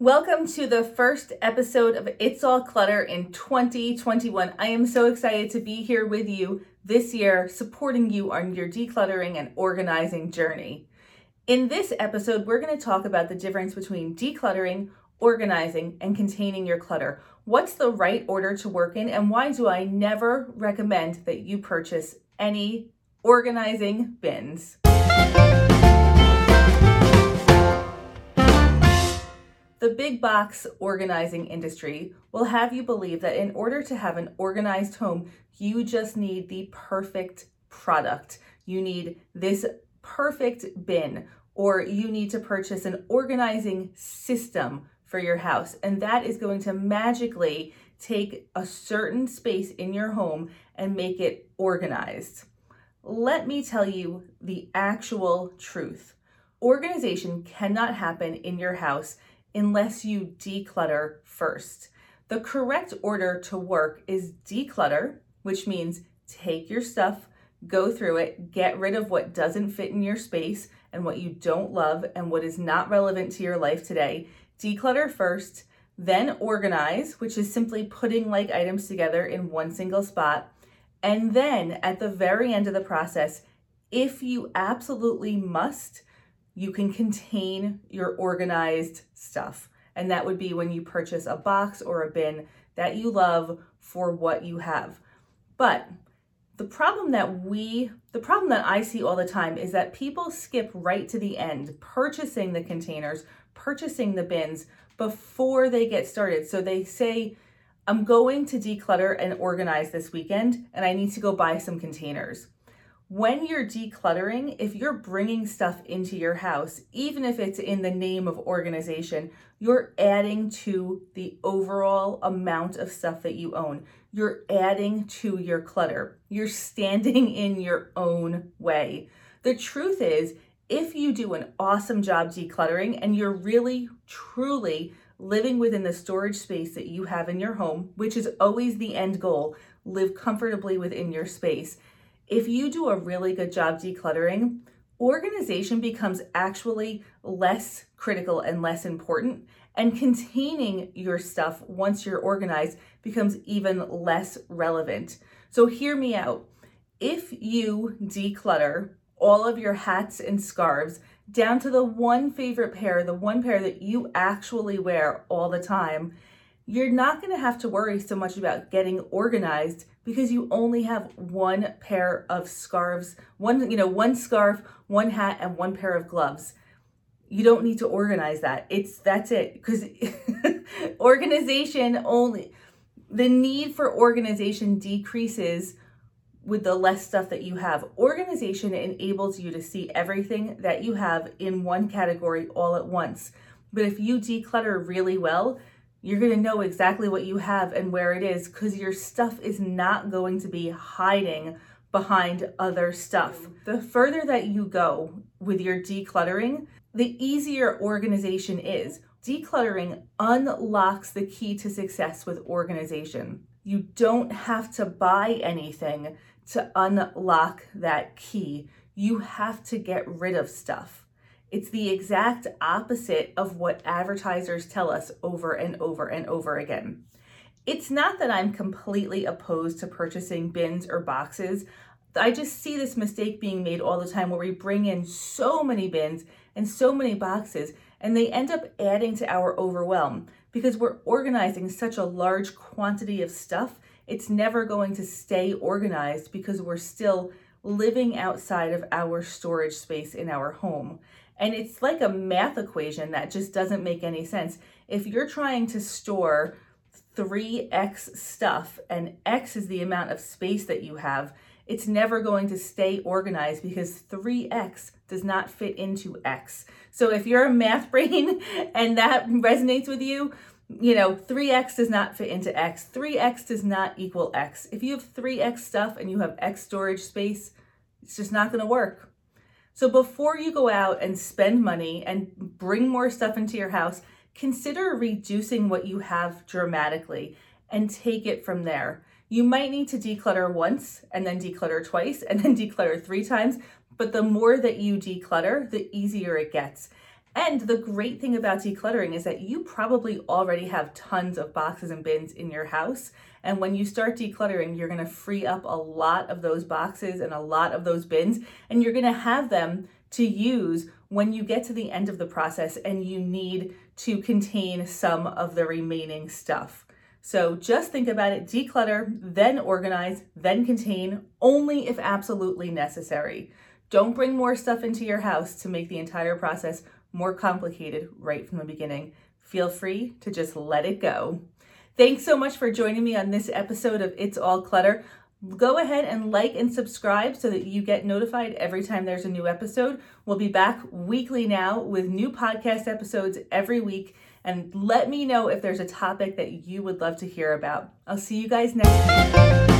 Welcome to the first episode of It's All Clutter in 2021. I am so excited to be here with you this year, supporting you on your decluttering and organizing journey. In this episode, we're going to talk about the difference between decluttering, organizing, and containing your clutter. What's the right order to work in, and why do I never recommend that you purchase any organizing bins? The big box organizing industry will have you believe that in order to have an organized home, you just need the perfect product. You need this perfect bin, or you need to purchase an organizing system for your house. And that is going to magically take a certain space in your home and make it organized. Let me tell you the actual truth. Organization cannot happen in your house unless you declutter first. The correct order to work is declutter, which means take your stuff, go through it, get rid of what doesn't fit in your space and what you don't love and what is not relevant to your life today. Declutter first, then organize, which is simply putting like items together in one single spot. And then at the very end of the process, if you absolutely must, you can contain your organized stuff. And that would be when you purchase a box or a bin that you love for what you have. But the problem that we, the problem that I see all the time is that people skip right to the end, purchasing the containers, purchasing the bins before they get started. So they say, I'm going to declutter and organize this weekend, and I need to go buy some containers when you're decluttering, if you're bringing stuff into your house, even if it's in the name of organization, you're adding to the overall amount of stuff that you own. You're adding to your clutter. You're standing in your own way. The truth is, if you do an awesome job decluttering and you're really, truly living within the storage space that you have in your home, which is always the end goal, live comfortably within your space if you do a really good job decluttering, organization becomes actually less critical and less important. And containing your stuff once you're organized becomes even less relevant. So, hear me out. If you declutter all of your hats and scarves down to the one favorite pair, the one pair that you actually wear all the time, you're not going to have to worry so much about getting organized because you only have one pair of scarves, one, you know, one scarf, one hat, and one pair of gloves. You don't need to organize that. It's that's it. Because organization only the need for organization decreases with the less stuff that you have. Organization enables you to see everything that you have in one category all at once. But if you declutter really well, you're going to know exactly what you have and where it is because your stuff is not going to be hiding behind other stuff. The further that you go with your decluttering, the easier organization is. Decluttering unlocks the key to success with organization. You don't have to buy anything to unlock that key. You have to get rid of stuff. It's the exact opposite of what advertisers tell us over and over and over again. It's not that I'm completely opposed to purchasing bins or boxes. I just see this mistake being made all the time where we bring in so many bins and so many boxes, and they end up adding to our overwhelm because we're organizing such a large quantity of stuff. It's never going to stay organized because we're still living outside of our storage space in our home. And it's like a math equation that just doesn't make any sense. If you're trying to store 3x stuff and x is the amount of space that you have, it's never going to stay organized because 3x does not fit into x. So if you're a math brain and that resonates with you, you know, 3x does not fit into x. 3x does not equal x. If you have 3x stuff and you have x storage space, it's just not going to work. So before you go out and spend money and bring more stuff into your house, consider reducing what you have dramatically and take it from there. You might need to declutter once and then declutter twice and then declutter three times, but the more that you declutter, the easier it gets. And the great thing about decluttering is that you probably already have tons of boxes and bins in your house. And when you start decluttering, you're going to free up a lot of those boxes and a lot of those bins, and you're going to have them to use when you get to the end of the process and you need to contain some of the remaining stuff. So just think about it declutter, then organize, then contain, only if absolutely necessary. Don't bring more stuff into your house to make the entire process more complicated right from the beginning. Feel free to just let it go. Thanks so much for joining me on this episode of It's All Clutter. Go ahead and like and subscribe so that you get notified every time there's a new episode. We'll be back weekly now with new podcast episodes every week. And let me know if there's a topic that you would love to hear about. I'll see you guys next week.